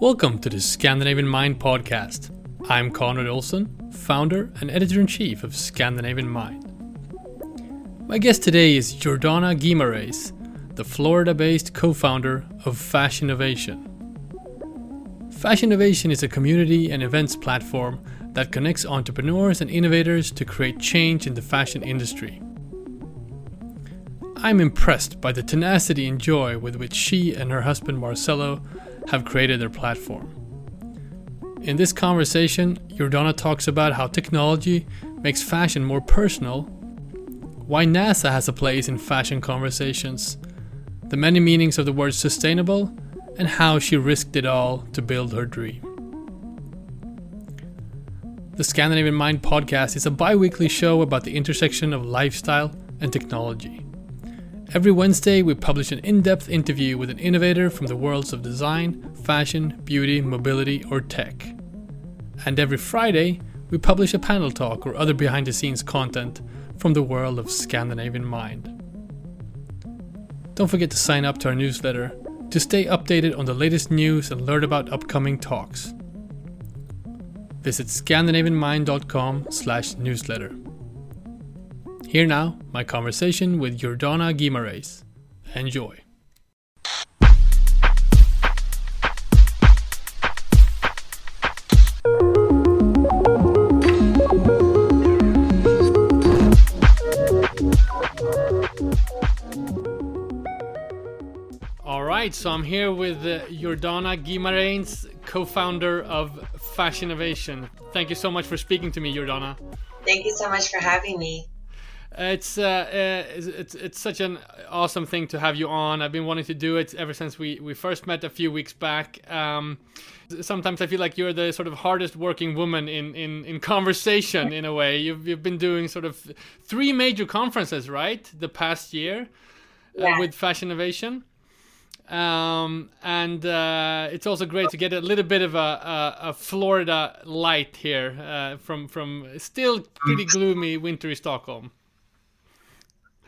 Welcome to the Scandinavian Mind podcast. I'm Conrad Olson, founder and editor in chief of Scandinavian Mind. My guest today is Jordana Guimaraes, the Florida based co founder of Fashinnovation. Fashion Innovation is a community and events platform that connects entrepreneurs and innovators to create change in the fashion industry. I'm impressed by the tenacity and joy with which she and her husband Marcelo have created their platform. In this conversation, Jordana talks about how technology makes fashion more personal, why NASA has a place in fashion conversations, the many meanings of the word sustainable, and how she risked it all to build her dream. The Scandinavian Mind podcast is a bi weekly show about the intersection of lifestyle and technology. Every Wednesday, we publish an in depth interview with an innovator from the worlds of design, fashion, beauty, mobility, or tech. And every Friday, we publish a panel talk or other behind the scenes content from the world of Scandinavian Mind. Don't forget to sign up to our newsletter to stay updated on the latest news and learn about upcoming talks. Visit scandinavianmind.com slash newsletter. Here now, my conversation with Jordana Guimaraes. Enjoy. All right, so I'm here with uh, Jordana Guimaraes, co-founder of Fashinnovation. Thank you so much for speaking to me, Jordana. Thank you so much for having me. It's, uh, uh, it's it's such an awesome thing to have you on. I've been wanting to do it ever since we, we first met a few weeks back. Um, sometimes I feel like you're the sort of hardest working woman in, in, in conversation in a way. You've you've been doing sort of three major conferences, right? The past year uh, Yeah. with Fashinnovation. Um, and uh, it's also great to get a little bit of a, a, a Florida light here uh, from from still pretty gloomy, wintry Stockholm.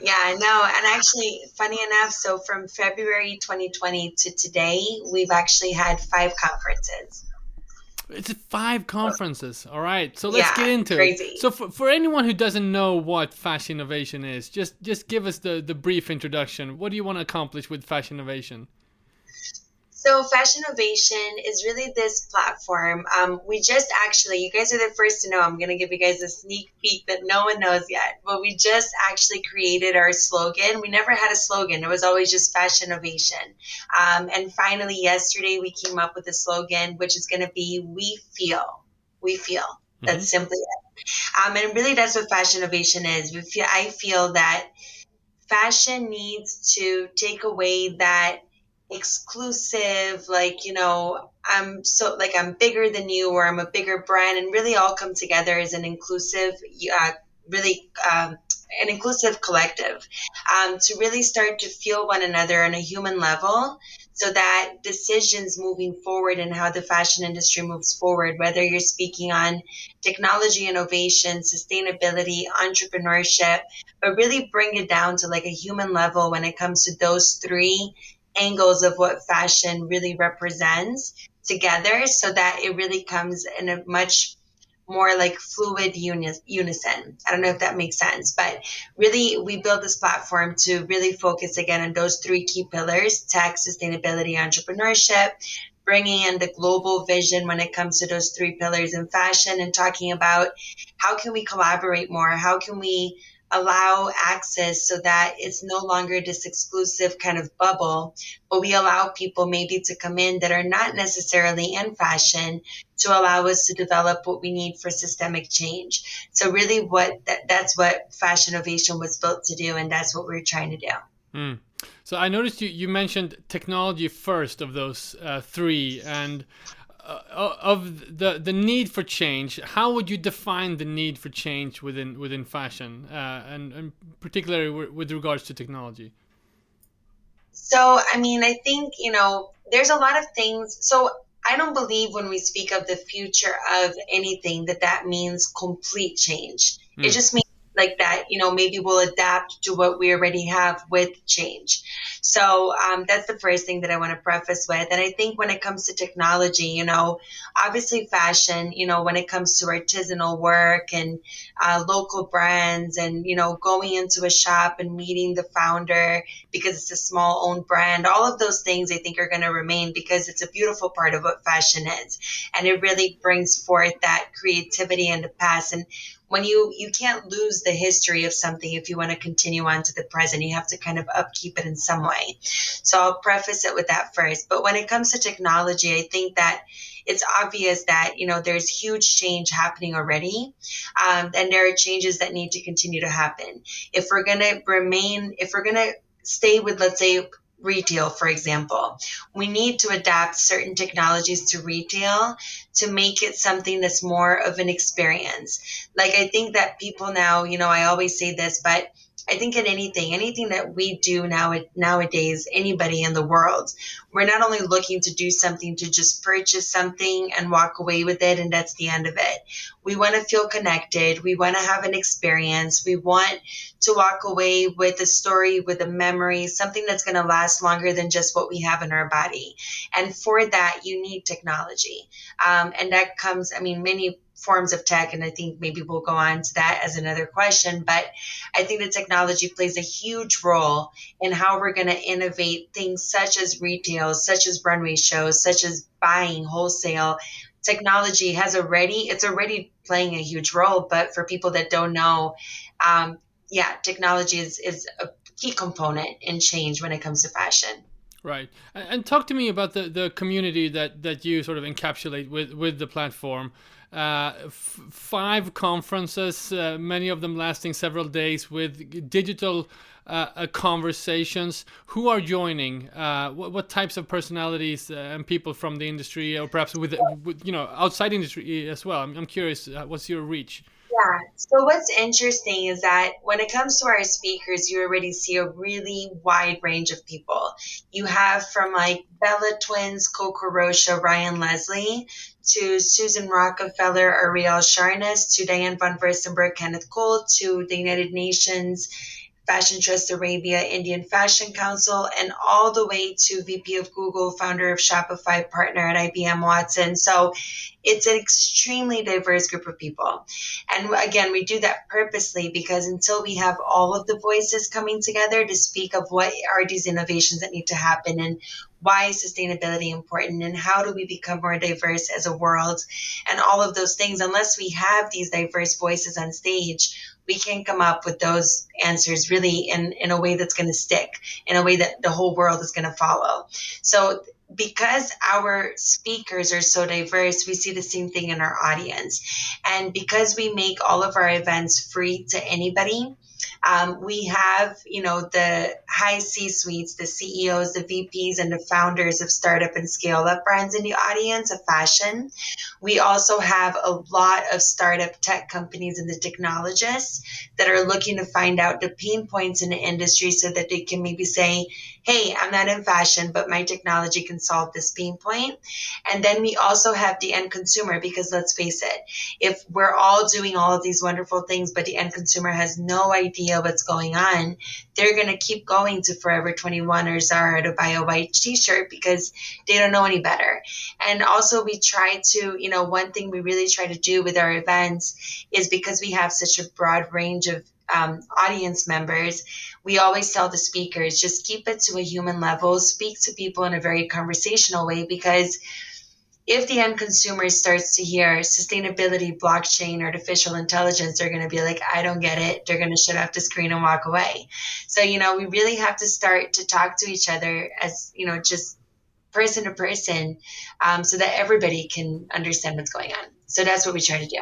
Yeah, I know. And actually, funny enough, so from February 2020 to today, we've actually had five conferences. It's five conferences. All right, so let's Yeah, get into crazy. it. So for, for anyone who doesn't know what Fashinnovation is, just just give us the the brief introduction. What do you want to accomplish with Fashinnovation? So, Fashinnovation is really this platform. Um, we just actually, you guys are the first to know. I'm going to give you guys a sneak peek that no one knows yet. But we just actually created our slogan. We never had a slogan, it was always just Fashinnovation. Um, and finally, yesterday, we came up with a slogan, which is going to be We Feel. We Feel. That's simply it. Um, and really, that's what Fashinnovation is. We feel, I feel that fashion needs to take away that exclusive like you know i'm so like i'm bigger than you or i'm a bigger brand and really all come together as an inclusive uh, really um, an inclusive collective um, to really start to feel one another on a human level so that decisions moving forward and how the fashion industry moves forward whether you're speaking on technology innovation sustainability entrepreneurship but really bring it down to like a human level when it comes to those three angles of what fashion really represents together so that it really comes in a much more like fluid uni- unison. I don't know if that makes sense, but really we built this platform to really focus again on those three key pillars tech, sustainability, entrepreneurship. Bringing in the global vision when it comes to those three pillars in fashion and talking about how can we collaborate more? How can we allow access so that it's no longer this exclusive kind of bubble, but we allow people maybe to come in that are not necessarily in fashion to allow us to develop what we need for systemic change. So really what that, that's what Fashinnovation was built to do and that's what we're trying to do. Mm. So I noticed you, you mentioned technology first of those uh, three, and uh, of the the need for change. How would you define the need for change within within fashion, uh, and, and particularly w- with regards to technology? So, I mean, I think, you know, there's a lot of things. So, I don't believe when we speak of the future of anything that that means complete change. It Mm. just means like that, you know, maybe we'll adapt to what we already have with change. So um, that's the first thing that I want to preface with. And I think when it comes to technology, you know, obviously fashion, you know, when it comes to artisanal work and uh, local brands and, you know, going into a shop and meeting the founder because it's a small owned brand, all of those things I think are going to remain because it's a beautiful part of what fashion is. And it really brings forth that creativity and the past. And when you you can't lose the history of something if you want to continue on to the present. You have to kind of upkeep it in some way. So i'll preface it with that first but when it comes to technology i think that it's obvious that you know there's huge change happening already um, and there are changes that need to continue to happen. If we're going to remain if we're going to stay with let's say retail, for example. We need to adapt certain technologies to retail to make it something that's more of an experience. Like, I think that people now, you know, I always say this, but I think in anything, anything that we do now nowadays, anybody in the world, we're not only looking to do something to just purchase something and walk away with it and that's the end of it. We want to feel connected. We want to have an experience. We want to walk away with a story, with a memory, something that's going to last longer than just what we have in our body. And for that, you need technology. Um, and that comes, I mean, many forms of tech. And I think maybe we'll go on to that as another question. But I think the technology plays a huge role in how we're going to innovate things such as retail, such as runway shows, such as buying wholesale. Technology has already, it's already playing a huge role. But for people that don't know, um, yeah, technology is, is a key component in change when it comes to fashion. Right, and, talk to me about the, the community that, that you sort of encapsulate with, with the platform. Uh, f- five conferences, uh, many of them lasting several days, with digital uh, uh conversations. Who are joining? Uh, what, what, types of personalities and people from the industry, or perhaps with, with you know outside industry as well? I'm, I'm curious. what's your reach? Yeah. So what's interesting is that when it comes to our speakers, you already see a really wide range of people. You have from like Bella Twins, Coco Rocha, Ryan Leslie, to Susan Rockefeller, Arielle Charnas, to Diane von Furstenberg, Kenneth Cole, to the United Nations Fashion Trust Arabia, Indian Fashion Council, and all the way to VP of Google, founder of Shopify, partner at IBM Watson. So it's an extremely diverse group of people. And again, we do that purposely because until we have all of the voices coming together to speak of what are these innovations that need to happen and why is sustainability important and how do we become more diverse as a world and all of those things, unless we have these diverse voices on stage, we can't come up with those answers really in, in a way that's going to stick, in a way that the whole world is going to follow. So because our speakers are so diverse, we see the same thing in our audience. And because we make all of our events free to anybody, um, we have, you know, the high C suites, the CEOs, the VPs, and the founders of startup and scale up brands in the audience of fashion. We also have a lot of startup tech companies and the technologists that are looking to find out the pain points in the industry so that they can maybe say, hey, I'm not in fashion, but my technology can solve this pain point. And then we also have the end consumer because let's face it, if we're all doing all of these wonderful things, but the end consumer has no idea what's going on, they're going to keep going to Forever 21 or Zara to buy a white t shirt because they don't know any better. And also, we try to, you know, one thing we really try to do with our events is because we have such a broad range of um, audience members, we always tell the speakers just keep it to a human level, speak to people in a very conversational way because if the end consumer starts to hear sustainability, blockchain, artificial intelligence, they're going to be like, I don't get it. They're going to shut off the screen and walk away. So, you know, we really have to start to talk to each other as, you know, just person to person um, so that everybody can understand what's going on. So that's what we try to do.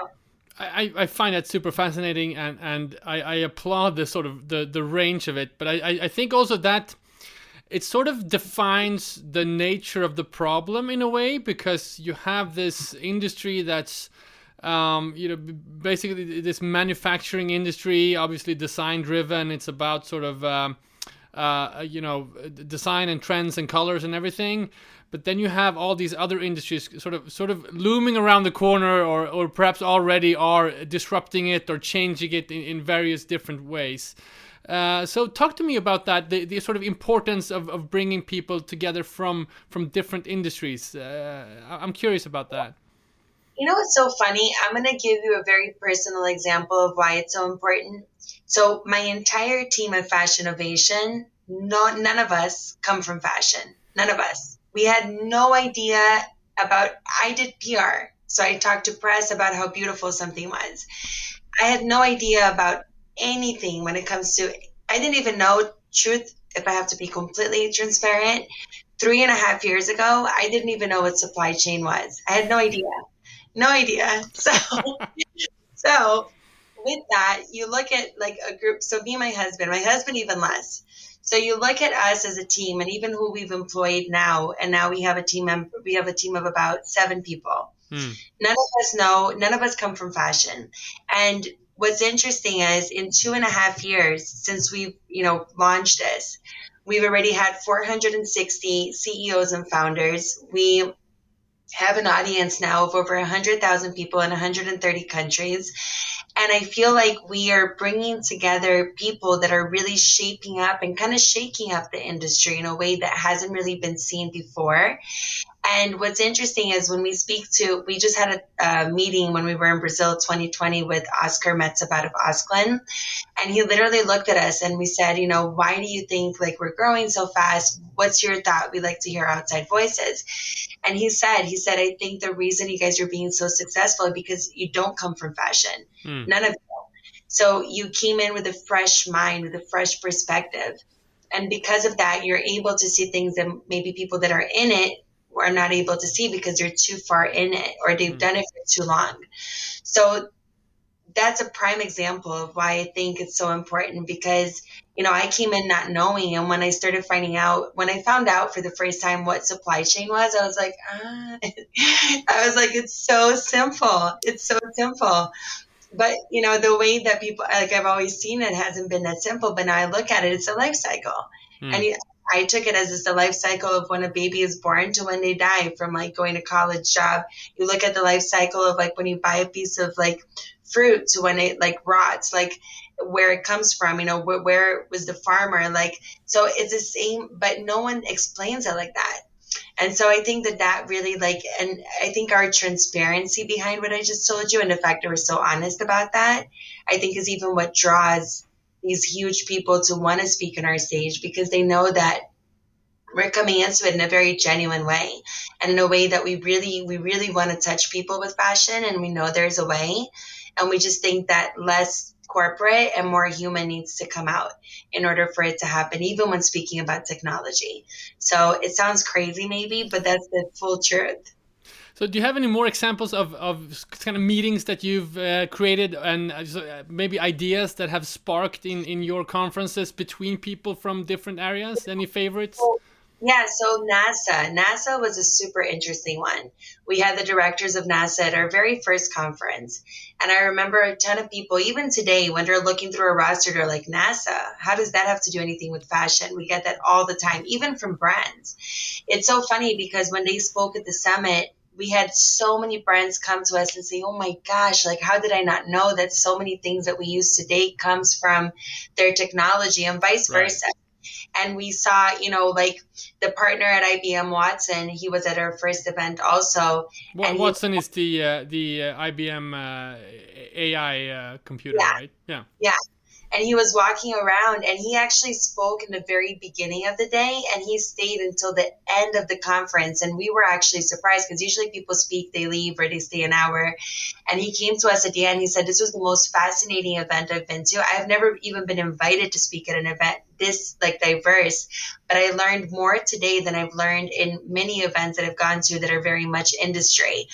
I, I find that super fascinating and, and I, I applaud the sort of the, the range of it. But I, I think also that it sort of defines the nature of the problem in a way because you have this industry that's um, you know basically this manufacturing industry obviously design driven it's about sort of um, uh, you know, design and trends and colors and everything. But then you have all these other industries sort of sort of looming around the corner, or or perhaps already are disrupting it or changing it in, in various different ways. Uh, so talk to me about that, the, the sort of importance of, of bringing people together from from different industries. Uh, I'm curious about that. You know what's so funny? I'm going to give you a very personal example of why it's so important. So my entire team of Fashinnovation, no, none of us come from fashion. None of us. We had no idea about. I did PR, so I talked to press about how beautiful something was. I had no idea about anything when it comes to, I didn't even know truth, if I have to be completely transparent. Three and a half years ago, I didn't even know what supply chain was. I had no idea. No idea. So, so with that, you look at like a group. So me and my husband, my husband even less. So you look at us as a team, and even who we've employed now, and now we have a team. Member, we have a team of about seven people. Hmm. None of us know. None of us come from fashion, and what's interesting is in two and a half years since we've you know launched this we've already had 460 ceos and founders we have an audience now of over 100000 people in 130 countries and i feel like we are bringing together people that are really shaping up and kind of shaking up the industry in a way that hasn't really been seen before and what's interesting is when we speak to, we just had a, a meeting when we were in Brazil 2020 with Oskar Metsavaht of Osklen. And he literally looked at us and we said, you know, why do you think like we're growing so fast? What's your thought? We like to hear outside voices. And he said, he said, I think the reason you guys are being so successful because you don't come from fashion. Mm. None of you. So you came in with a fresh mind, with a fresh perspective. And because of that, you're able to see things that maybe people that are in it are not able to see because they're too far in it or they've mm-hmm. done it for too long. So that's a prime example of why I think it's so important because, you know, I came in not knowing. And when I started finding out, when I found out for the first time what supply chain was, I was like, ah, I was like, it's so simple. It's so simple. But, you know, the way that people, like I've always seen it hasn't been that simple. But now I look at it, it's a life cycle. Mm. And I took it as the life cycle of when a baby is born to when they die, from like going to college, job. You look at the life cycle of like when you buy a piece of like fruit to when it like rots, like where it comes from, you know, where, where was the farmer, like so it's the same, but no one explains it like that. And so I think that that really like, and I think our transparency behind what I just told you and the fact that we're so honest about that, I think is even what draws these huge people to want to speak on our stage because they know that we're coming into it in a very genuine way and in a way that we really we really want to touch people with fashion and we know there's a way and we just think that less corporate and more human needs to come out in order for it to happen even when speaking about technology so it sounds crazy maybe but that's the full truth so, do you have any more examples of, of kind of meetings that you've uh, created and uh, maybe ideas that have sparked in, in your conferences between people from different areas? Any favorites? Yeah, so NASA. NASA was a super interesting one. We had the directors of NASA at our very first conference. And I remember a ton of people, even today, when they're looking through a roster, they're like, NASA, how does that have to do anything with fashion? We get that all the time, even from brands. It's so funny because when they spoke at the summit, we had so many brands come to us and say, "Oh my gosh, like how did I not know that so many things that we use today comes from their technology and vice right. versa." And we saw, you know, like the partner at IBM Watson. He was at our first event also. Well, Watson he, is the uh, the uh, IBM uh, AI uh, computer, yeah. right? Yeah. Yeah and he was walking around and he actually spoke in the very beginning of the day and he stayed until the end of the conference and we were actually surprised because usually people speak they leave or they stay an hour and he came to us at the end he said this was the most fascinating event i've been to i've never even been invited to speak at an event this like diverse but i learned more today than i've learned in many events that i've gone to that are very much industry.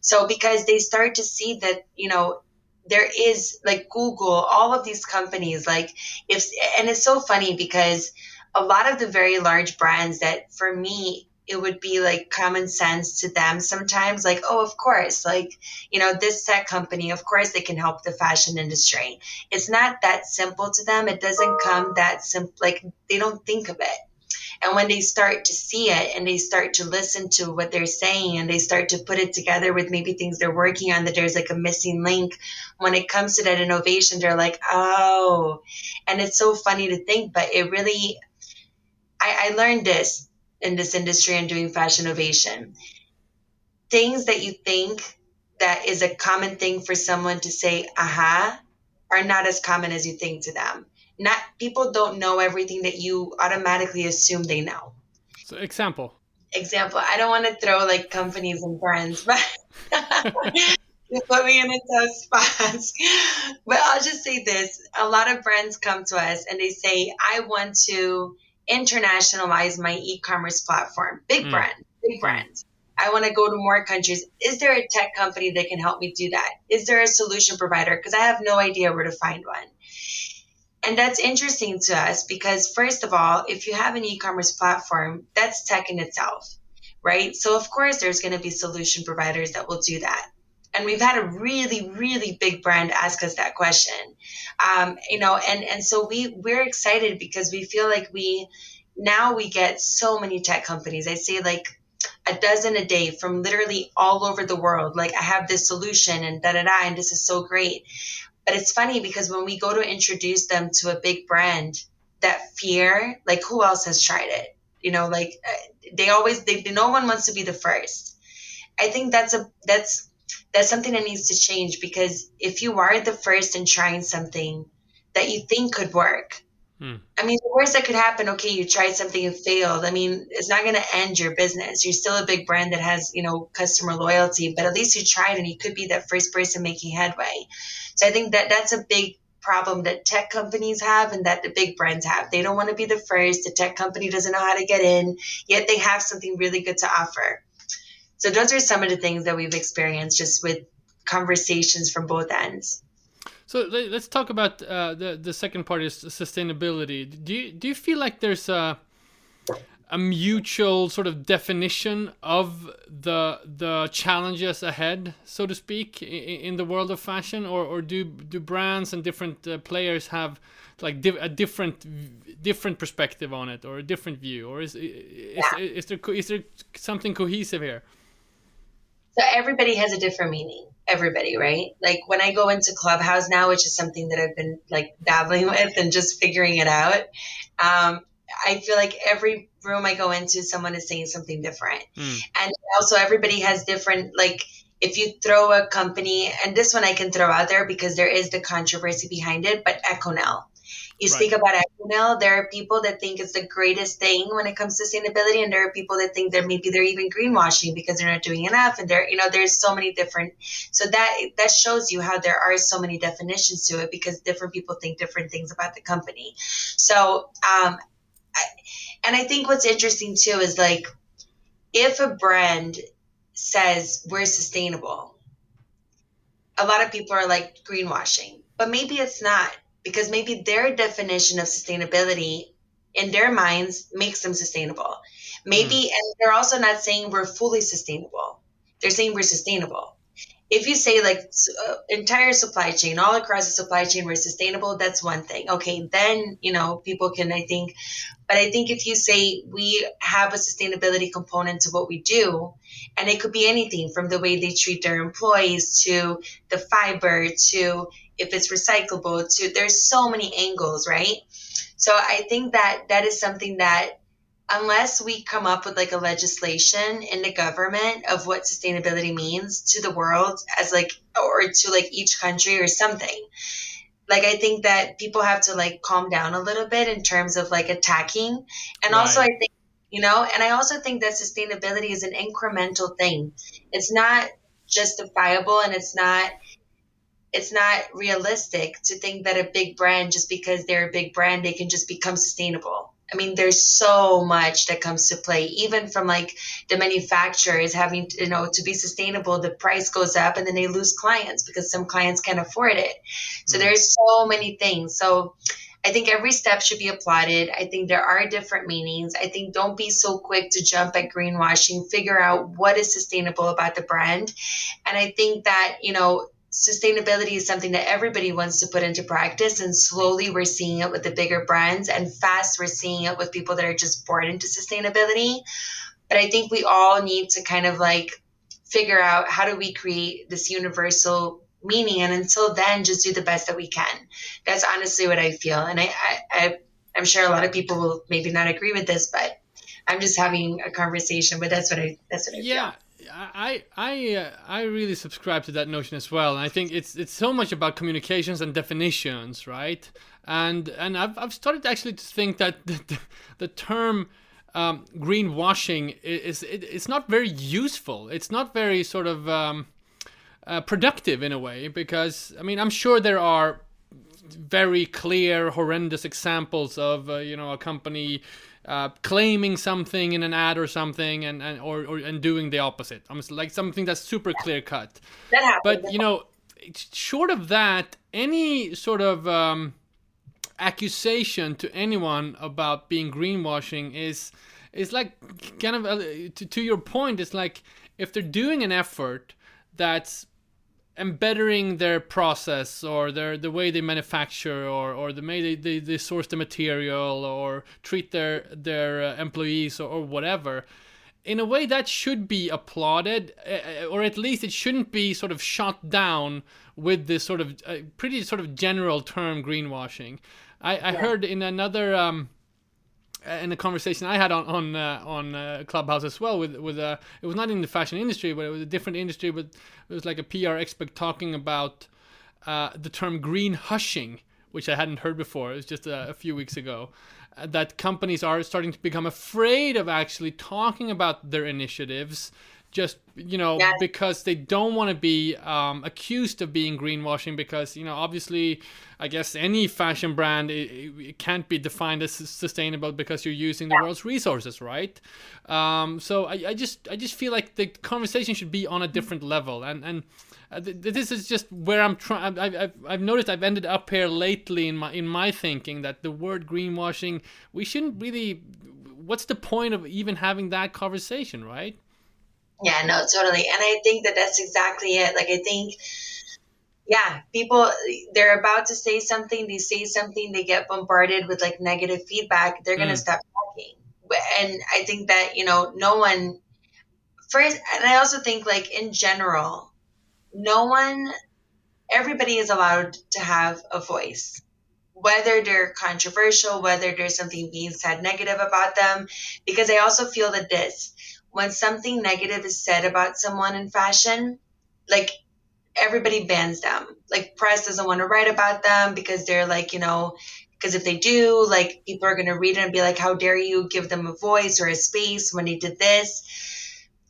So because they start to see that you know there is like Google, all of these companies, like if, and it's so funny because a lot of the very large brands that for me, it would be like common sense to them sometimes like oh of course like you know this tech company of course they can help the fashion industry. It's not that simple to them. It doesn't come that simple like they don't think of it. And when they start to see it and they start to listen to what they're saying and they start to put it together with maybe things they're working on that there's like a missing link when it comes to that innovation they're like oh. And it's so funny to think but it really I, I learned this in this industry and doing Fashinnovation. Things that you think that is a common thing for someone to say, aha, are not as common as you think to them. Not people don't know everything that you automatically assume they know. So example. Example. I don't want to throw like companies and brands, but you put me in a tough spot. but I'll just say this: a lot of brands come to us and they say, "I want to internationalize my e-commerce platform. Big mm. brand, big brand. I want to go to more countries. Is there a tech company that can help me do that? Is there a solution provider? Because I have no idea where to find one. And that's interesting to us because, first of all, if you have an e commerce platform, that's tech in itself, right? So, of course, there's going to be solution providers that will do that and we've had a really really big brand ask us that question. Um, you know and and so we we're excited because we feel like we now we get so many tech companies. I say like a dozen a day from literally all over the world. Like i have this solution and da da da and this is so great. But it's funny because when we go to introduce them to a big brand that fear like who else has tried it? You know like uh, they always they no one wants to be the first. I think that's a that's that's something that needs to change because if you are the first in trying something that you think could work, hmm. I mean, the worst that could happen, okay, you tried something and failed. I mean, it's not going to end your business. You're still a big brand that has, you know, customer loyalty, but at least you tried and you could be that first person making headway. So I think that that's a big problem that tech companies have and that the big brands have. They don't want to be the first. The tech company doesn't know how to get in, yet they have something really good to offer. So those are some of the things that we've experienced just with conversations from both ends. So let's talk about uh, the the second part is sustainability. Do you do you feel like there's a a mutual sort of definition of the the challenges ahead, so to speak, in, in the world of fashion, or, or do do brands and different uh, players have like di a different different perspective on it, or a different view, or is is, yeah. is, is there is there something cohesive here? So everybody has a different meaning. Everybody, right? Like when I go into Clubhouse now, which is something that I've been like dabbling with and just figuring it out. Um, I feel like every room I go into, someone is saying something different. Mm. And also, everybody has different, like, if you throw a company, and this one I can throw out there because there is the controversy behind it, but Econyl. You right. speak about Econyl, there are people that think it's the greatest thing when it comes to sustainability, and there are people that think that maybe they're even greenwashing because they're not doing enough, and there, you know, there's so many different. So that that shows you how there are so many definitions to it because different people think different things about the company. So, um, I, and I think what's interesting too is like if a brand says we're sustainable, a lot of people are like greenwashing, but maybe it's not because maybe their definition of sustainability in their minds makes them sustainable. Maybe, mm. and they're also not saying we're fully sustainable. They're saying we're sustainable. If you say like uh, entire supply chain, all across the supply chain, we're sustainable, that's one thing. Okay, then, you know, people can, I think, but I think if you say we have a sustainability component to what we do, and it could be anything from the way they treat their employees to the fiber to if it's recyclable to there's so many angles right? So i think that that is something that unless we come up with like a legislation in the government of what sustainability means to the world as like or to like each country or something like i think that people have to like calm down a little bit in terms of like attacking. And right. also i think you know and i also think that sustainability is an incremental thing. It's not justifiable and it's not it's not realistic to think that a big brand, just because they're a big brand, they can just become sustainable. I mean, there's so much that comes to play, even from like the manufacturers having, to, you know, to be sustainable, the price goes up and then they lose clients because some clients can't afford it. So mm-hmm. there's so many things. So I think every step should be applauded. I think there are different meanings. I think don't be so quick to jump at greenwashing. Figure out what is sustainable about the brand. And I think that, you know, sustainability is something that everybody wants to put into practice and slowly we're seeing it with the bigger brands and fast we're seeing it with people that are just born into sustainability. But i think we all need to kind of like figure out how do we create this universal meaning and until then just do the best that we can. That's honestly what i feel and i, I, I i'm sure a lot of people will maybe not agree with this but i'm just having a conversation but that's what i that's what i yeah. feel. I I uh, I really subscribe to that notion as well, and I think it's it's so much about communications and definitions, right? And and I've I've started actually to think that the, the, term um, greenwashing is it, it's not very useful. It's not very sort of um, uh, productive in a way because I mean I'm sure there are very clear horrendous examples of uh, you know a company uh, claiming something in an ad or something and, and or, or and doing the opposite. I'm like something that's super clear cut. But you know, short of that, any sort of um, accusation to anyone about being greenwashing is is like kind of uh, to, to your point. It's like if they're doing an effort that's embedding their process or their the way they manufacture or, or the way they, they, they source the material or treat their their uh, employees or, or, whatever in a way that should be applauded uh, or at least it shouldn't be sort of shot down with this sort of uh, pretty sort of general term greenwashing i, I yeah. heard in another um, in a conversation I had on on uh, on uh, Clubhouse as well with with uh, it was not in the fashion industry but it was a different industry but it was like a PR expert talking about uh, the term green hushing which I hadn't heard before. It was just a, a few weeks ago uh, that companies are starting to become afraid of actually talking about their initiatives just you know yeah. because they don't want to be um, accused of being greenwashing because you know obviously i guess any fashion brand it, it can't be defined as sustainable because you're using the yeah. world's resources right um, so I, I, just i just feel like the conversation should be on a different level and and uh, this is just where I'm trying. I've, I've noticed I've ended up here lately in my in my thinking that the word greenwashing we shouldn't really. What's the point of even having that conversation, right? Yeah, no, totally. And I think that that's exactly it. Like, I think, yeah, people, they're about to say something, they say something, they get bombarded with like negative feedback, they're going to mm. stop talking. And I think that, you know, no one, first, and I also think like in general, no one, everybody is allowed to have a voice whether they're controversial, whether there's something being said negative about them, because I also feel that this when something negative is said about someone in fashion, like everybody bans them. Like press doesn't want to write about them because they're like, you know, because if they do, like people are going to read it and be like, how dare you give them a voice or a space when they did this?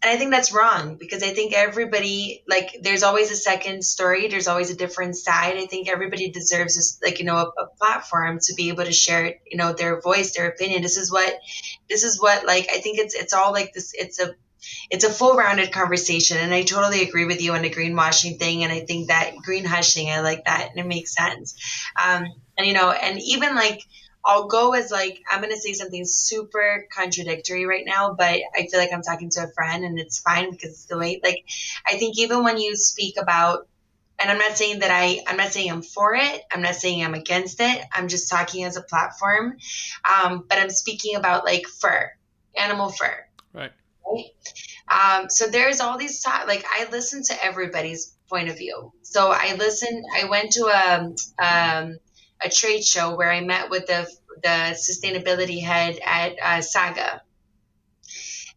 And I think that's wrong because I think everybody, like, there's always a second story. There's always a different side. I think everybody deserves this, like, you know, a, a platform to be able to share, you know, their voice, their opinion. This is what, this is what, like, I think it's, it's all like this, it's a, it's a full rounded conversation. And I totally agree with you on the greenwashing thing. And I think that green hushing, I like that. And it makes sense. Um, and, you know, and even like, I'll go as like I'm gonna say something super contradictory right now, but I feel like I'm talking to a friend and it's fine because it's the way like I think even when you speak about and I'm not saying that I I'm not saying I'm for it, I'm not saying I'm against it. I'm just talking as a platform. Um, but I'm speaking about like fur, animal fur. Right. Right. Um, so there's all these talk like I listen to everybody's point of view. So I listen. I went to a um, a trade show where I met with the the sustainability head at uh, Saga,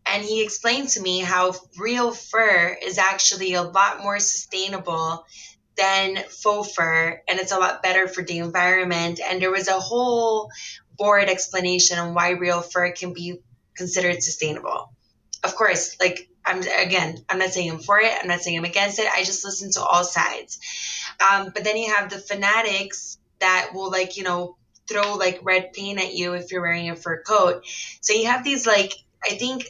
and he explained to me how real fur is actually a lot more sustainable than faux fur, and it's a lot better for the environment. And there was a whole board explanation on why real fur can be considered sustainable. Of course, like I'm again, I'm not saying I'm for it. I'm not saying I'm against it. I just listen to all sides. Um, but then you have the fanatics that will like you know throw like red paint at you if you're wearing a fur coat. So you have these like I think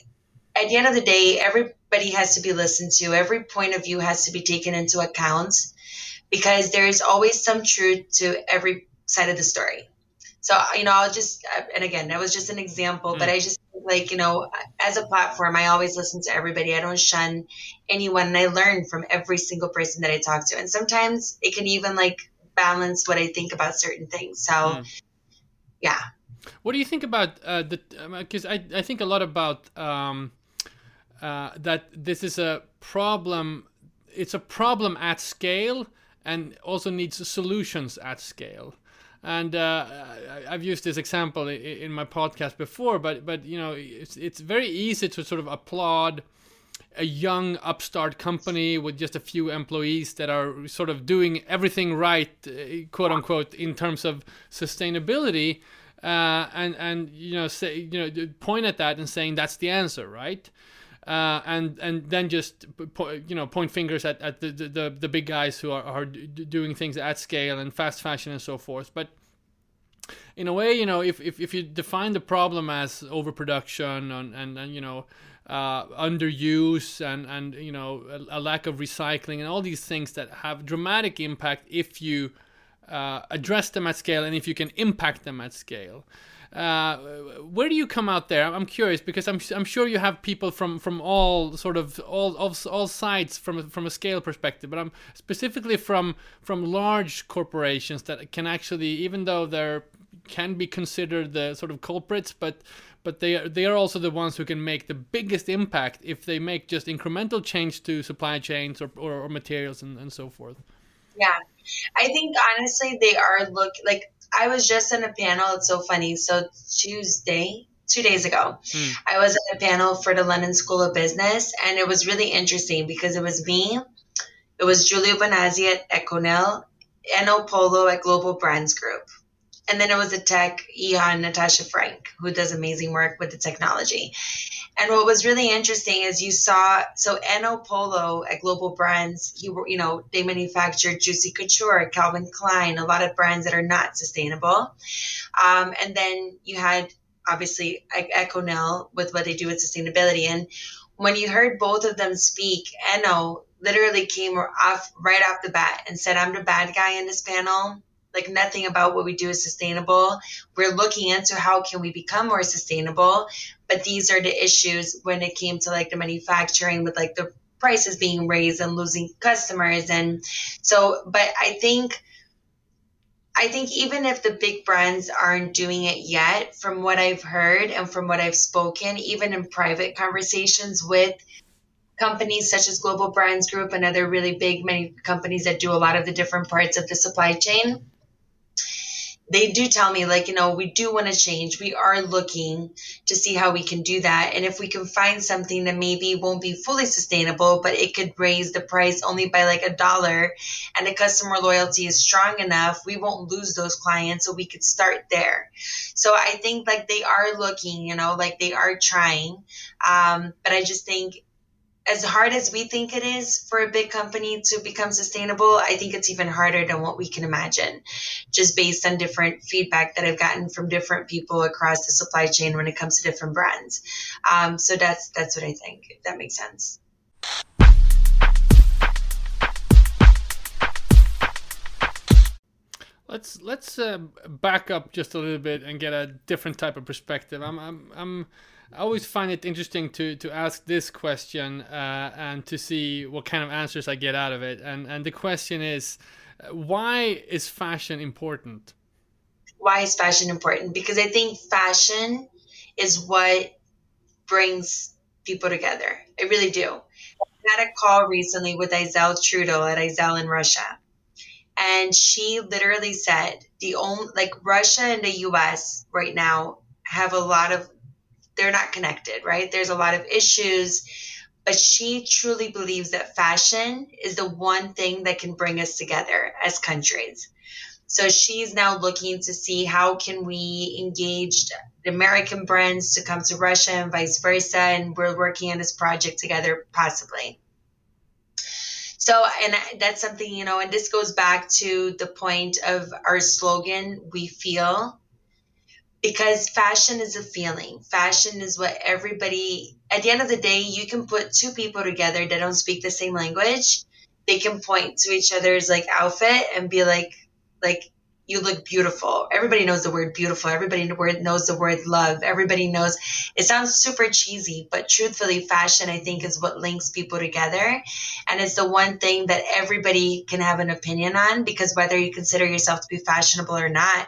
at the end of the day everybody has to be listened to. Every point of view has to be taken into account because there's always some truth to every side of the story. so you know i'll just and again that was just an example mm. but i just like you know as a platform i always listen to everybody i don't shun anyone and i learn from every single person that i talk to and sometimes it can even like balance what i think about certain things. So mm. yeah. What do you think about uh, the because um, I, I think a lot about um, uh, that this is a problem it's a problem at scale and also needs solutions at scale. And uh, I've used this example in my podcast before, but but you know it's it's very easy to sort of applaud a young upstart company with just a few employees that are sort of doing everything right, uh, quote unquote, in terms of sustainability, uh, and and you know say you know point at that and saying that's the answer, right? Uh, and and then just you know point fingers at, at the, the, the big guys who are, are doing things at scale and fast fashion and so forth. But in a way, you know, if, if, if you define the problem as overproduction and, and, and you know uh, underuse and and you know a, a, lack of recycling and all these things that have dramatic impact if you uh, address them at scale and if you can impact them at scale. Uh, where do you come out there? I'm curious because I'm, I'm sure you have people from, from all sort of all, all all sides from a, from a scale perspective, but I'm specifically from from large corporations that can actually, even though they're can be considered the sort of culprits, but but they are, they are also the ones who can make the biggest impact if they make just incremental change to supply chains or, or, or materials and, and so forth. Yeah, I think honestly they are look like I was just in a panel. It's so funny. So Tuesday, two days ago, mm. I was in a panel for the London School of Business, and it was really interesting because it was me, it was Giulio Bonazzi at Econyl, Enno Polo at Global Brands Group. And then it was a tech, Ihan Natasha Franck, who does amazing work with the technology. And what was really interesting is you saw so Enno Polo at Global Brands, he you know they manufacture Juicy Couture, Calvin Klein, a lot of brands that are not sustainable. Um, and then you had obviously Econyl with what they do with sustainability. And when you heard both of them speak, Enno literally came off right off the bat and said, "I'm the bad guy in this panel." Like nothing about what we do is sustainable. We're looking into how can we become more sustainable, but these are the issues when it came to like the manufacturing with like the prices being raised and losing customers and so but I think I think even if the big brands aren't doing it yet, from what I've heard and from what I've spoken, even in private conversations with companies such as Global Brands Group and other really big many companies that do a lot of the different parts of the supply chain, they do tell me like you know we do want to change. We are looking to see how we can do that. And if we can find something that maybe won't be fully sustainable but it could raise the price only by like a dollar and the customer loyalty is strong enough we won't lose those clients so we could start there. So i think like they are looking you know like they are trying. Um, but i just think as hard as we think it is for a big company to become sustainable, I think it's even harder than what we can imagine, just based on different feedback that I've gotten from different people across the supply chain when it comes to different brands. Um, so that's that's what I think. If that makes sense. Let's let's uh, back up just a little bit and get a different type of perspective. I'm I'm I'm I always find it interesting to to ask this question uh, and to see what kind of answers I get out of it. And and the question is, why is fashion important? Why is fashion important? Because I think fashion is what brings people together. I really do. I had a call recently with Aizel Trudel at Aizel in Russia. And she literally said the only like Russia and the US right now have a lot of they're not connected, right? There's a lot of issues, but she truly believes that fashion is the one thing that can bring us together as countries. So she's now looking to see how can we engage American brands to come to Russia and vice versa, and we're working on this project together, possibly. So, and that's something, you know, and this goes back to the point of our slogan, we feel because fashion is a feeling. Fashion is what everybody, at the end of the day, you can put two people together that don't speak the same language. They can point to each other's like outfit and be like, like, you look beautiful. Everybody knows the word beautiful. Everybody knows the word love. Everybody knows it sounds super cheesy, but truthfully, fashion, I think, is what links people together. And it's the one thing that everybody can have an opinion on because whether you consider yourself to be fashionable or not,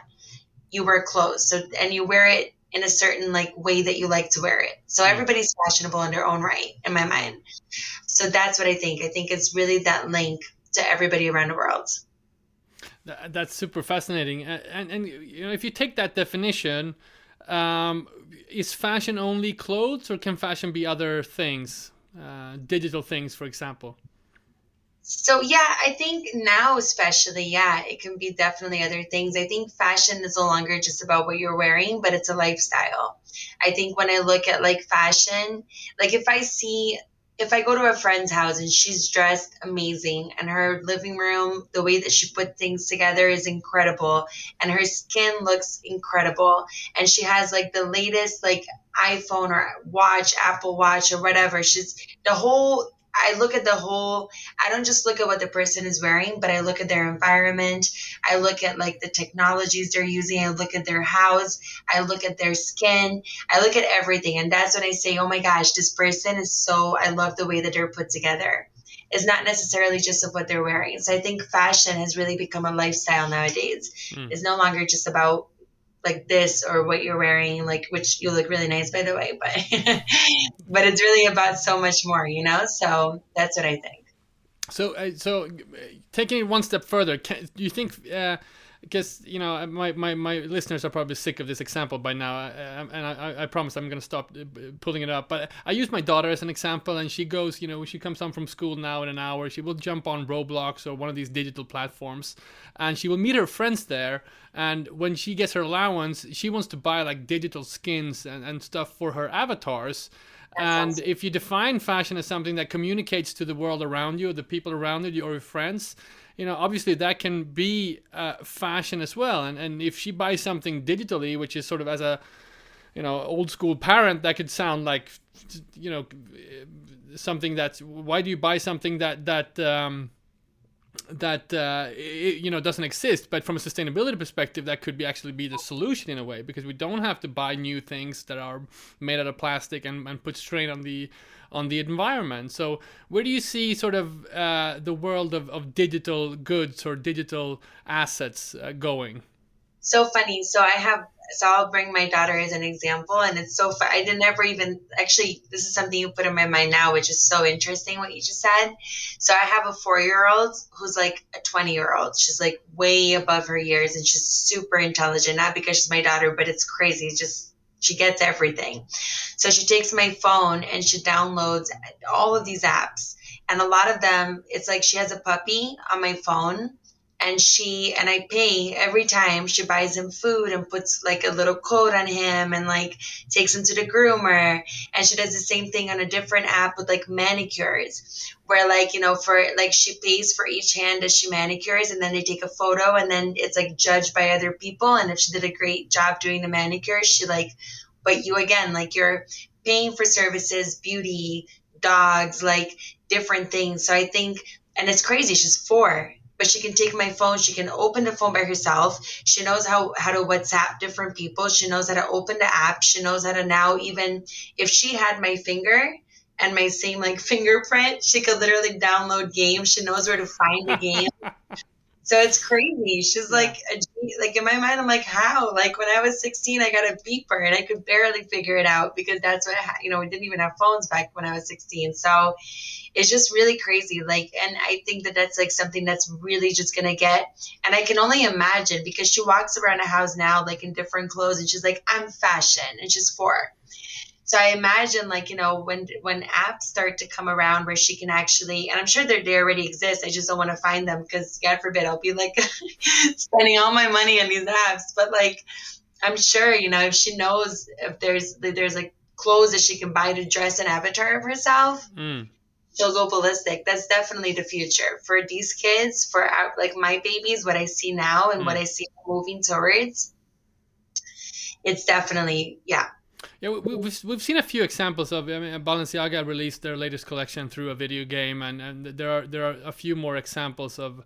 you wear clothes. So, and you wear it in a certain like way that you like to wear it. So everybody's fashionable in their own right, in my mind. So that's what I think. I think it's really that link to everybody around the world. That's super fascinating. And, and, you know, if you take that definition, um, is fashion only clothes, or can fashion be other things, uh, digital things, for example? So yeah, I think now especially, yeah, it can be definitely other things. I think fashion is no longer just about what you're wearing, but it's a lifestyle. I think when I look at like fashion, like if I see if I go to a friend's house and she's dressed amazing and her living room, the way that she put things together is incredible and her skin looks incredible and she has like the latest like iPhone or watch, Apple Watch or whatever. She's the whole I look at the whole, I don't just look at what the person is wearing, but I look at their environment. I look at like the technologies they're using. I look at their house. I look at their skin. I look at everything. And that's when I say, oh my gosh, this person is so, I love the way that they're put together. It's not necessarily just of what they're wearing. So I think fashion has really become a lifestyle nowadays. Mm. It's no longer just about like this or what you're wearing like which you look really nice by the way but but it's really about so much more you know? So that's what i think. So uh, so taking it one step further can, do you think uh, because you know my, my, my listeners are probably sick of this example by now uh, and I, I promise i'm going to stop uh, pulling it up but i use my daughter as an example and she goes you know she comes home from school now in an hour she will jump on roblox or one of these digital platforms and she will meet her friends there and when she gets her allowance she wants to buy like digital skins and, and stuff for her avatars and awesome. if you define fashion as something that communicates to the world around you the people around you or your friends you know, obviously that can be uh, fashion as well. And and if she buys something digitally, which is sort of as a you know old school parent, that could sound like you know something that's why do you buy something that that um, that uh, it, you know doesn't exist but from a sustainability perspective that could be actually be the solution in a way because we don't have to buy new things that are made out of plastic and, and put strain on the on the environment. So where do you see sort of uh, the world of, of digital goods or digital assets uh, going? So funny. So i have so I'll bring my daughter as an example, and it's so fun. I didn't ever even actually. This is something you put in my mind now, which is so interesting what you just said. So I have a four-year-old who's like a twenty-year-old. She's like way above her years, and she's super intelligent. Not because she's my daughter, but it's crazy. just she gets everything. So she takes my phone and she downloads all of these apps, and a lot of them, it's like she has a puppy on my phone and she and I pay every time she buys him food and puts like a little coat on him and like takes him to the groomer. And she does the same thing on a different app with like manicures where like you know for like she pays for each hand as she manicures and then they take a photo and then it's like judged by other people. And if she did a great job doing the manicure she like but you again like you're paying for services beauty dogs like different things. So I think and it's crazy she's four but she can take my phone. She can open the phone by herself. She knows how, how to WhatsApp different people. She knows how to open the app. She knows how to now, even if she had my finger and my same like fingerprint, she could literally download games. She knows where to find the game. So it's crazy. She's like, a, like in my mind, I'm like, how? Like when I was 16, I got a beeper and I could barely figure it out because that's what, you know, we didn't even have phones back when I was 16. So it's just really crazy. Like, and I think that that's like something that's really just gonna get. And I can only imagine because she walks around a house now, like in different clothes, and she's like, I'm fashion, and she's four. So I imagine like, you know, when when apps start to come around where she can actually and I'm sure they already exist. I just don't want to find them because God forbid I'll be like spending all my money on these apps. But like I'm sure, you know, if she knows if there's there's like clothes that she can buy to dress an avatar of herself, mm she'll go ballistic. That's definitely the future for these kids, for our, like my babies, what I see now and mm. what I see moving towards. It's definitely, yeah. Yeah, we, we've, we've seen a few examples of. I mean, Balenciaga released their latest collection through a video game, and, and there are there are a few more examples of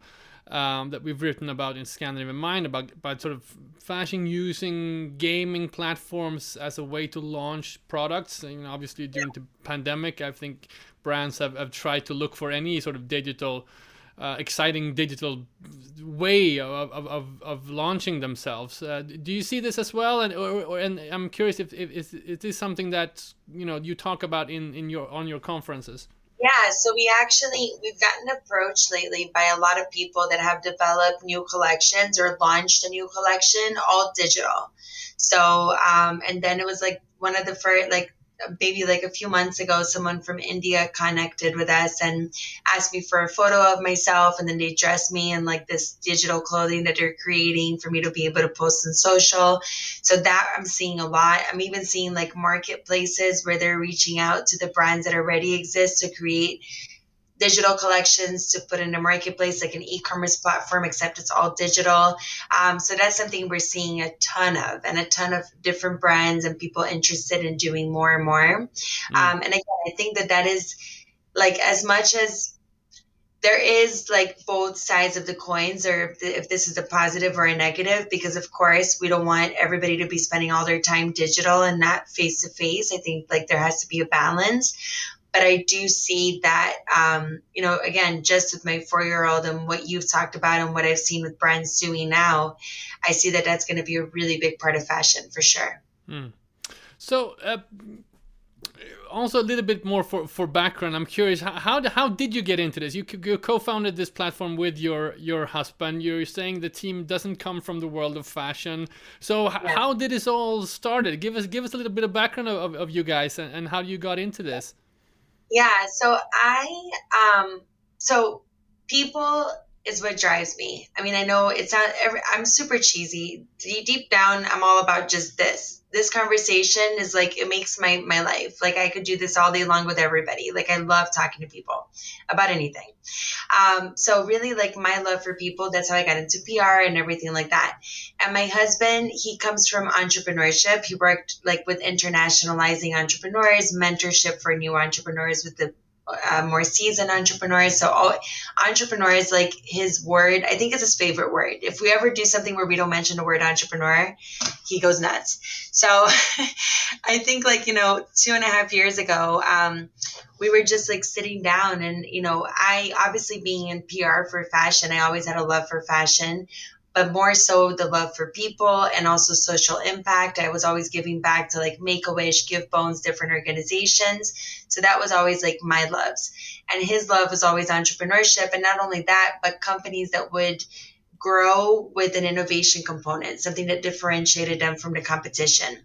um, that we've written about in Scandinavian Mind about about sort of fashion using gaming platforms as a way to launch products. And, obviously during the pandemic, I think brands have, have tried to look for any sort of digital. Uh, exciting digital way of, of, of launching themselves. Uh, do you see this as well? And or, or, and I'm curious if, if is, is something that you know you talk about in, in your on your conferences? Yeah, so we actually we've gotten approached lately by a lot of people that have developed new collections or launched a new collection, all digital. So, um, and then it was like one of the first, like maybe like a few months ago, someone from India connected with us and asked me for a photo of myself, and then they dressed me in like this digital clothing that they're creating for me to be able to post on social. So that I'm seeing a lot. I'm even seeing like marketplaces where they're reaching out to the brands that already exist to create digital collections to put in a marketplace like an e-commerce platform except it's all digital. Um, so that's something we're seeing a ton of and a ton of different brands and people interested in doing more and more. Mm. um, and again i think that that is like as much as there is like both sides of the coins or if, if this is a positive or a negative because of course we don't want everybody to be spending all their time digital and not face to face. I think like there has to be a balance but I do see that, um, you know, again, just with my four year old and what you've talked about and what I've seen with brands doing now, I see that that's going to be a really big part of fashion for sure. Mm. So, uh, also a little bit more for, for background. I'm curious how, how how did you get into this? You, you co-founded this platform with your your husband. You're saying the team doesn't come from the world of fashion. So yeah. how did this all started? Give us give us a little bit of background of, of you guys and, and how you got into this. Yeah, so I um so people is what drives me. I mean, I know it's not every, I'm super cheesy. Deep down, I'm all about just this this conversation is like it makes my my life. Like i could do this all day long with everybody. Like i love talking to people about anything. Um, so really like my love for people that's how i got into pr and everything like that. And my husband he comes from entrepreneurship. He worked like with internationalizing entrepreneurs mentorship for new entrepreneurs with the uh, more seasoned entrepreneurs. So all entrepreneurs, like his word, I think is his favorite word. If we ever do something where we don't mention the word entrepreneur, he goes nuts. So I think like, you know, two and a half years ago, um, we were just like sitting down and, you know, I obviously being in PR for fashion, I always had a love for fashion but more so the love for people and also social impact. I was always giving back to like Make a Wish, Give Bones, different organizations. So that was always like my loves. And his love was always entrepreneurship. And not only that, but companies that would grow with an innovation component, something that differentiated them from the competition.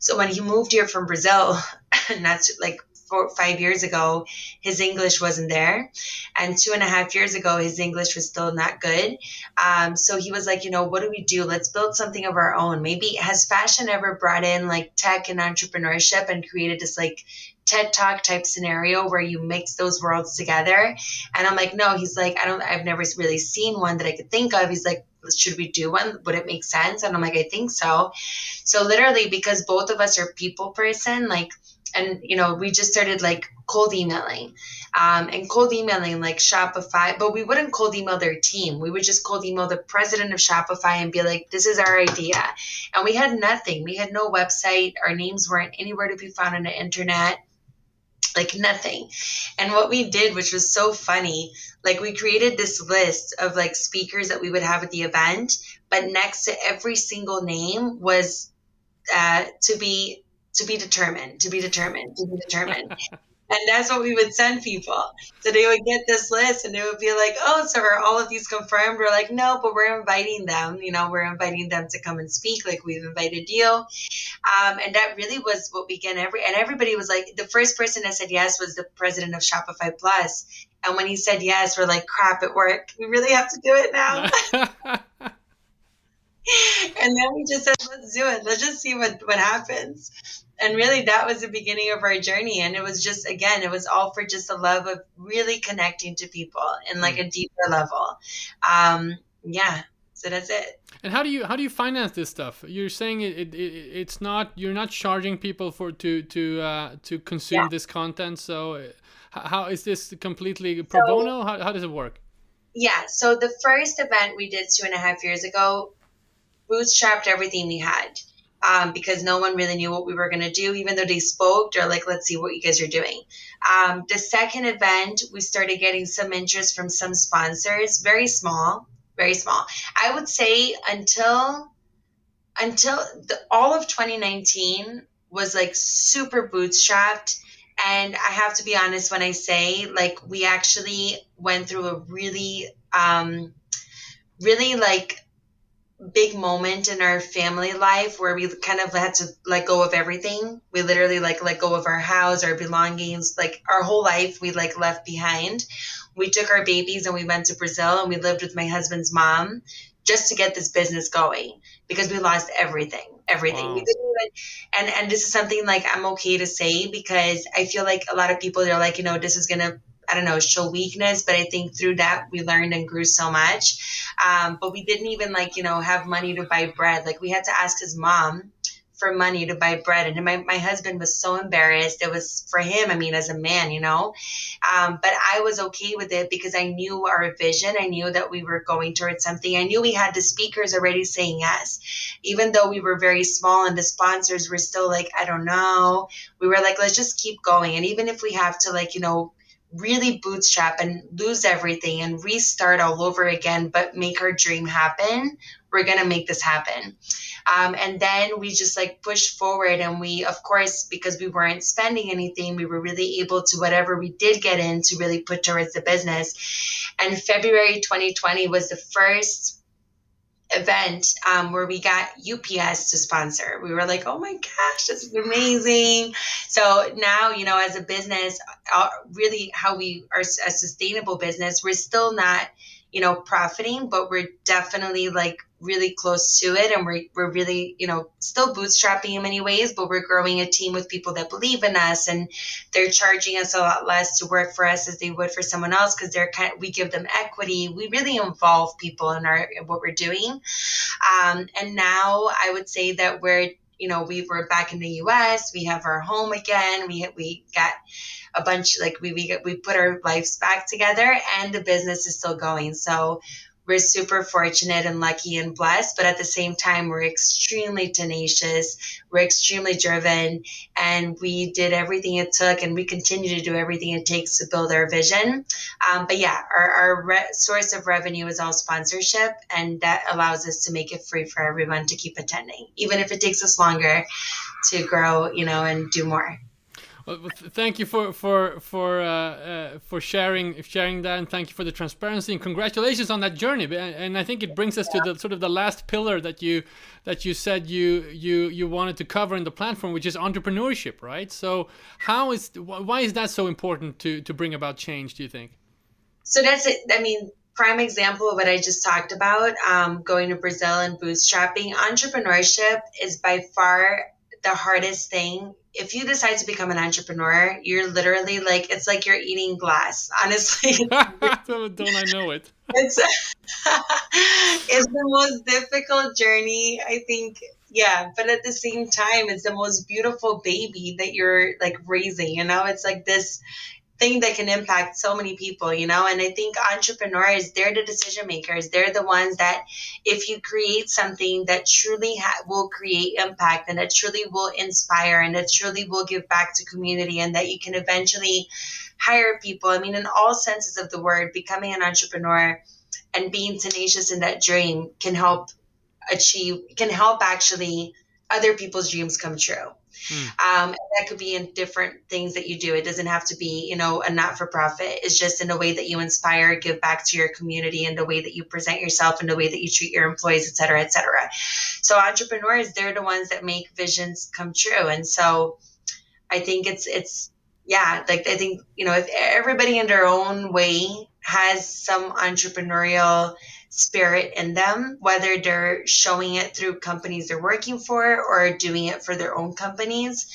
So when he moved here from Brazil, and that's like four, five years ago, his English wasn't there. And two and a half years ago, his English was still not good. Um, so he was like, you know, what do we do? Let's build something of our own. Maybe has fashion ever brought in like tech and entrepreneurship and created this like TED Talk type scenario where you mix those worlds together? And I'm like, no, he's like, I don't, I've never really seen one that I could think of. He's like, should we do one? Would it make sense? And I'm like, I think so. So literally, because both of us are people person, like and you know we just started like cold emailing um, and cold emailing like shopify but we wouldn't cold email their team we would just cold email the president of shopify and be like this is our idea and we had nothing we had no website our names weren't anywhere to be found on the internet like nothing and what we did which was so funny like we created this list of like speakers that we would have at the event but next to every single name was uh, to be to be determined, to be determined, to be determined. and that's what we would send people. So they would get this list and they would be like, oh, so are all of these confirmed? We're like, no, but we're inviting them. You know, we're inviting them to come and speak like we've invited you. Um, and that really was what began every, and everybody was like, the first person that said yes was the president of Shopify Plus. And when he said yes, we're like, crap, it worked. We really have to do it now. and then we just said, let's do it. Let's just see what, what happens. And really, that was the beginning of our journey. And it was just, again, it was all for just the love of really connecting to people in like a deeper level. Um, yeah. So that's it. And how do you how do you finance this stuff? You're saying it, it, it it's not you're not charging people for to to uh, to consume yeah. this content. So how is this completely pro so, bono? How, how does it work? Yeah. So the first event we did two and a half years ago bootstrapped everything we had um, because no one really knew what we were going to do, even though they spoke. They're like, let's see what you guys are doing. Um, the second event, we started getting some interest from some sponsors, very small, very small. I would say until until the, all of 2019 was like super bootstrapped. And I have to be honest when I say, like, we actually went through a really, um, really like big moment in our family life where we kind of had to let go of everything. We literally like let go of our house, our belongings, like our whole life we like left behind. We took our babies and we went to Brazil and we lived with my husband's mom just to get this business going because we lost everything. Everything. Wow. Even and and this is something like I'm okay to say because I feel like a lot of people they're like, you know, this is gonna I don't know, show weakness, but I think through that we learned and grew so much. Um, but we didn't even like, you know, have money to buy bread. Like we had to ask his mom for money to buy bread. And my, my husband was so embarrassed. It was for him, I mean, as a man, you know. Um, but I was okay with it because I knew our vision. I knew that we were going towards something. I knew we had the speakers already saying yes. Even though we were very small and the sponsors were still like, I don't know, we were like, let's just keep going. And even if we have to, like, you know, really bootstrap and lose everything and restart all over again, but make our dream happen, we're going to make this happen. Um, and then we just like pushed forward. And we, of course, because we weren't spending anything, we were really able to, whatever we did get in, to really put towards the business. And February 2020 was the first event um, where we got UPS to sponsor. We were like, oh my gosh, this is amazing. So now, you know, as a business, uh, really how we are a sustainable business, we're still not, you know, profiting, but we're definitely like really close to it and we're, we're really you know still bootstrapping in many ways but we're growing a team with people that believe in us and they're charging us a lot less to work for us as they would for someone else because they're kind of, we give them equity. We really involve people in our what we're doing. Um, and now i would say that we're you know we were back in the us we have our home again we we got a bunch like we we, we put our lives back together and the business is still going. So we're super fortunate and lucky and blessed, but at the same time, we're extremely tenacious, we're extremely driven, and we did everything it took, and we continue to do everything it takes to build our vision. Um, but yeah, our, our re- source of revenue is all sponsorship, and that allows us to make it free for everyone to keep attending, even if it takes us longer to grow, you know, and do more. Thank you for for for uh, uh, for sharing sharing that, and thank you for the transparency and congratulations on that journey. And I think it brings us to the sort of the last pillar that you that you said you you you wanted to cover in the platform, which is entrepreneurship, right? So how is why is that so important to to bring about change? Do you think? So that's it. I mean, prime example of what I just talked about, um, going to Brazil and bootstrapping. Entrepreneurship is by far the hardest thing if you decide to become an entrepreneur, you're literally like it's like you're eating glass. Honestly, don't I know it? It's it's the most difficult journey. I think, yeah, but at the same time, it's the most beautiful baby that you're like raising. You know, it's like this thing that can impact so many people, you know? And I think entrepreneurs, they're the decision makers. They're the ones that, if you create something that truly ha- will create impact and that truly will inspire and that truly will give back to community and that you can eventually hire people. I mean, in all senses of the word, becoming an entrepreneur and being tenacious in that dream can help achieve, can help actually other people's dreams come true. Mm. Um, that could be in different things that you do. It doesn't have to be, you know, a not for profit. It's just in the way that you inspire, give back to your community, and the way that you present yourself, and the way that you treat your employees, et cetera, et cetera. So entrepreneurs, they're the ones that make visions come true. And so I think it's it's yeah, like I think you know if everybody in their own way has some entrepreneurial spirit in them, whether they're showing it through companies they're working for or doing it for their own companies.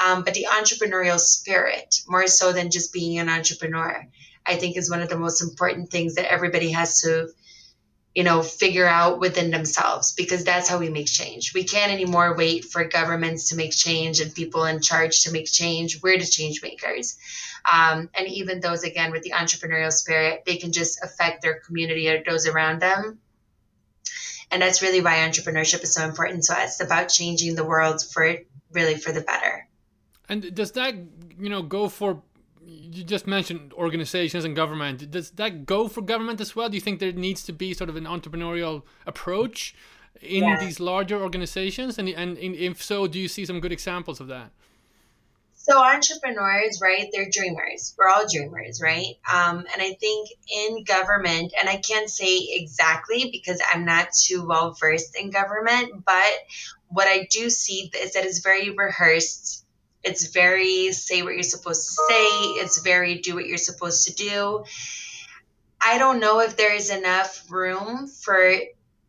Um, but the entrepreneurial spirit, more so than just being an entrepreneur, I think is one of the most important things that everybody has to you know, figure out within themselves because that's how we make change. We can't anymore wait for governments to make change and people in charge to make change. We're the change makers. Um, and even those, again, with the entrepreneurial spirit, they can just affect their community or those around them. And that's really why entrepreneurship is so important to us about changing the world for really for the better. And does that, you know, go for you just mentioned organizations and government. Does that go for government as well? Do you think there needs to be sort of an entrepreneurial approach in yeah. these larger organizations? And, and if so, do you see some good examples of that? So entrepreneurs, right? They're dreamers. We're all dreamers, right? Um, and I think in government, and I can't say exactly because I'm not too well versed in government, but what I do see is that it's very rehearsed it's very say what you're supposed to say. It's very do what you're supposed to do. I don't know if there is enough room for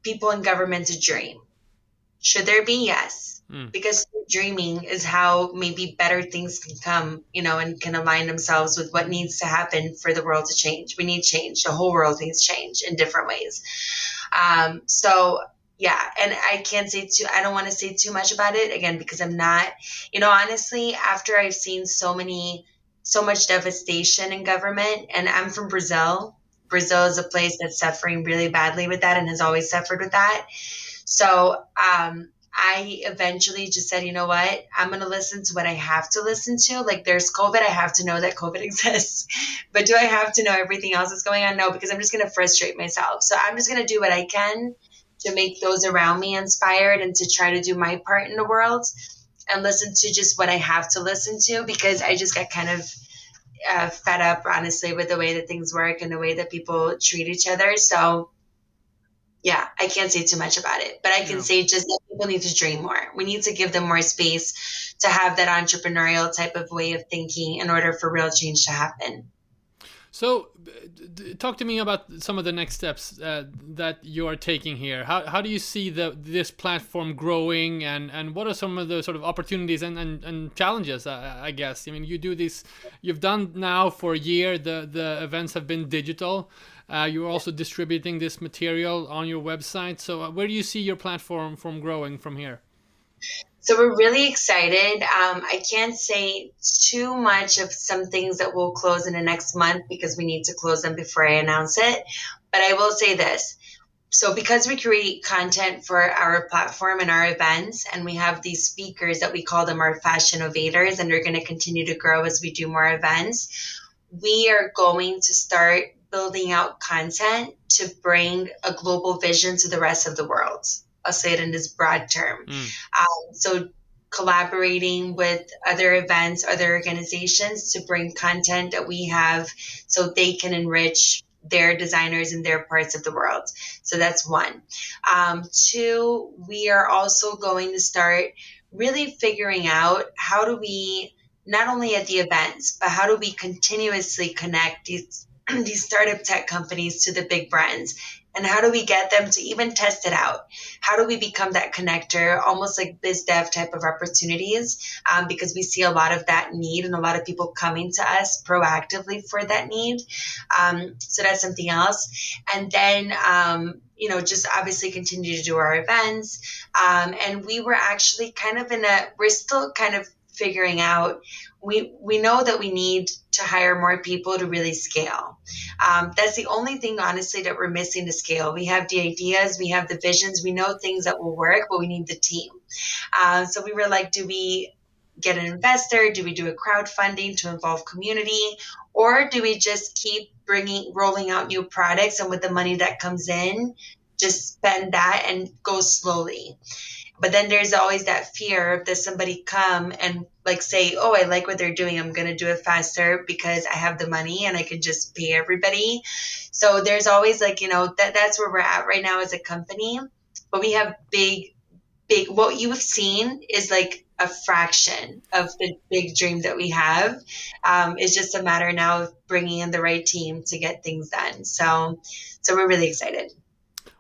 people in government to dream. Should there be? Yes. Mm. Because dreaming is how maybe better things can come, you know, and can align themselves with what needs to happen for the world to change. We need change. The whole world needs change in different ways. Um, so yeah and i can't say too i don't want to say too much about it again because i'm not you know honestly after i've seen so many so much devastation in government and i'm from brazil brazil is a place that's suffering really badly with that and has always suffered with that so um, I eventually just said, you know what? I'm going to listen to what I have to listen to. Like, there's COVID. I have to know that COVID exists. but do I have to know everything else that's going on? No, because I'm just going to frustrate myself. So I'm just going to do what I can to make those around me inspired and to try to do my part in the world and listen to just what I have to listen to because I just get kind of uh, fed up, honestly, with the way that things work and the way that people treat each other. So, yeah, I can't say too much about it, but I can say just that people need to dream more. We need to give them more space to have that entrepreneurial type of way of thinking in order for real change to happen. So, talk to me about some of the next steps uh, that you are taking here. How, how do you see the this platform growing, and, and what are some of the sort of opportunities and, and, and challenges? Uh, I guess. I mean, you do this. You've done now for a year. The the events have been digital. Uh, you're also distributing this material on your website. So, uh, where do you see your platform from growing from here? So we're really excited. Um, I can't say too much of some things that will close in the next month because we need to close them before I announce it. But I will say this. So because we create content for our platform and our events, and we have these speakers that we call them our fashion innovators, and they're going to continue to grow as we do more events, we are going to start building out content to bring a global vision to the rest of the world. I'll say it in this broad term. Mm. Um, so collaborating with other events, other organizations to bring content that we have so they can enrich their designers in their parts of the world. So that's one. Um, two, we are also going to start really figuring out how do we not only at the events, but how do we continuously connect these these startup tech companies to the big brands and how do we get them to even test it out? How do we become that connector almost like biz dev type of opportunities? Um, because we see a lot of that need and a lot of people coming to us proactively for that need. Um, so that's something else. And then um, you know just obviously continue to do our events. Um, and we were actually kind of in a we're still kind of figuring out we we know that we need to hire more people to really scale. Um, that's the only thing, honestly, that we're missing to scale. We have the ideas, we have the visions, we know things that will work, but we need the team. Uh, so we were like, do we get an investor? Do we do a crowdfunding to involve community? Or do we just keep bringing, rolling out new products and with the money that comes in, just spend that and go slowly? But then there's always that fear does somebody come and like say, oh, I like what they're doing. I'm going to do it faster because I have the money and I can just pay everybody. So there's always like, you know, that that's where we're at right now as a company. But we have big, big, what you've seen is like a fraction of the big dream that we have. Um, it's just a matter now of bringing in the right team to get things done. So, so we're really excited.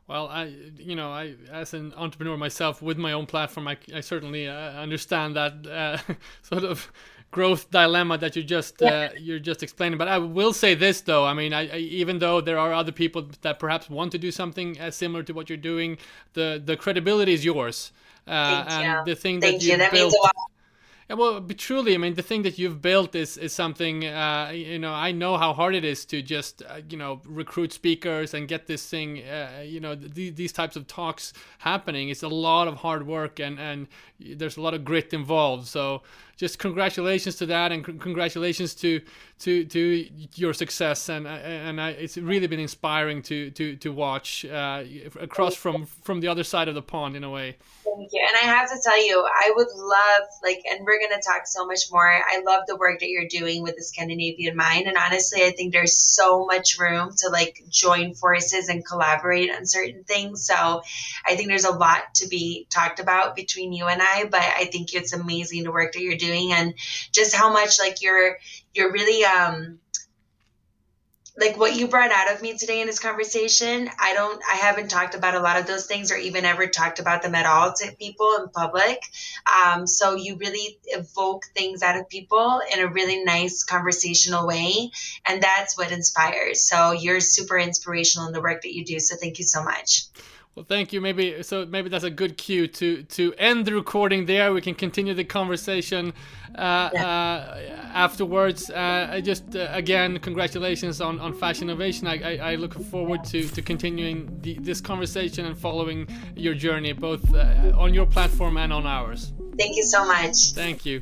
Well, I, you know, I as an entrepreneur myself with my own platform, I, I certainly uh, understand that uh, sort of growth dilemma that you just uh, you're just explaining. But I will say this though, I mean, I, I, even though there are other people that perhaps want to do something as similar to what you're doing, the the credibility is yours, uh, and you. the thing Thank that you, that built. Yeah, well, but truly, I mean, the thing that you've built is is something. Uh, you know, I know how hard it is to just uh, you know recruit speakers and get this thing. Uh, you know, th- these types of talks happening. It's a lot of hard work and and there's a lot of grit involved. So just congratulations to that and congratulations to to to your success. And and I, it's really been inspiring to to to watch uh, across from from the other side of the pond in a way. Thank you. And i have to tell you i would love like and we're going to talk so much more. I love the work that you're doing with the scandinavian mind. And honestly i think there's so much room to like join forces and collaborate on certain things. So i think there's a lot to be talked about between you and i but i think it's amazing the work that you're doing and just how much like you're you're really um like what you brought out of me today in this conversation i don't i haven't talked about a lot of those things or even ever talked about them at all to people in public. Um, so you really evoke things out of people in a really nice conversational way and that's what inspires. So you're super inspirational in the work that you do so thank you so much well, thank you. Maybe so. Maybe that's a good cue to to end the recording there. We can continue the conversation uh, yeah. uh, afterwards. Uh, I just uh, again, congratulations on, on Fashinnovation. I, I, I look forward to to continuing the, this conversation and following your journey, both uh, on your platform and on ours. Thank you so much. Thank you.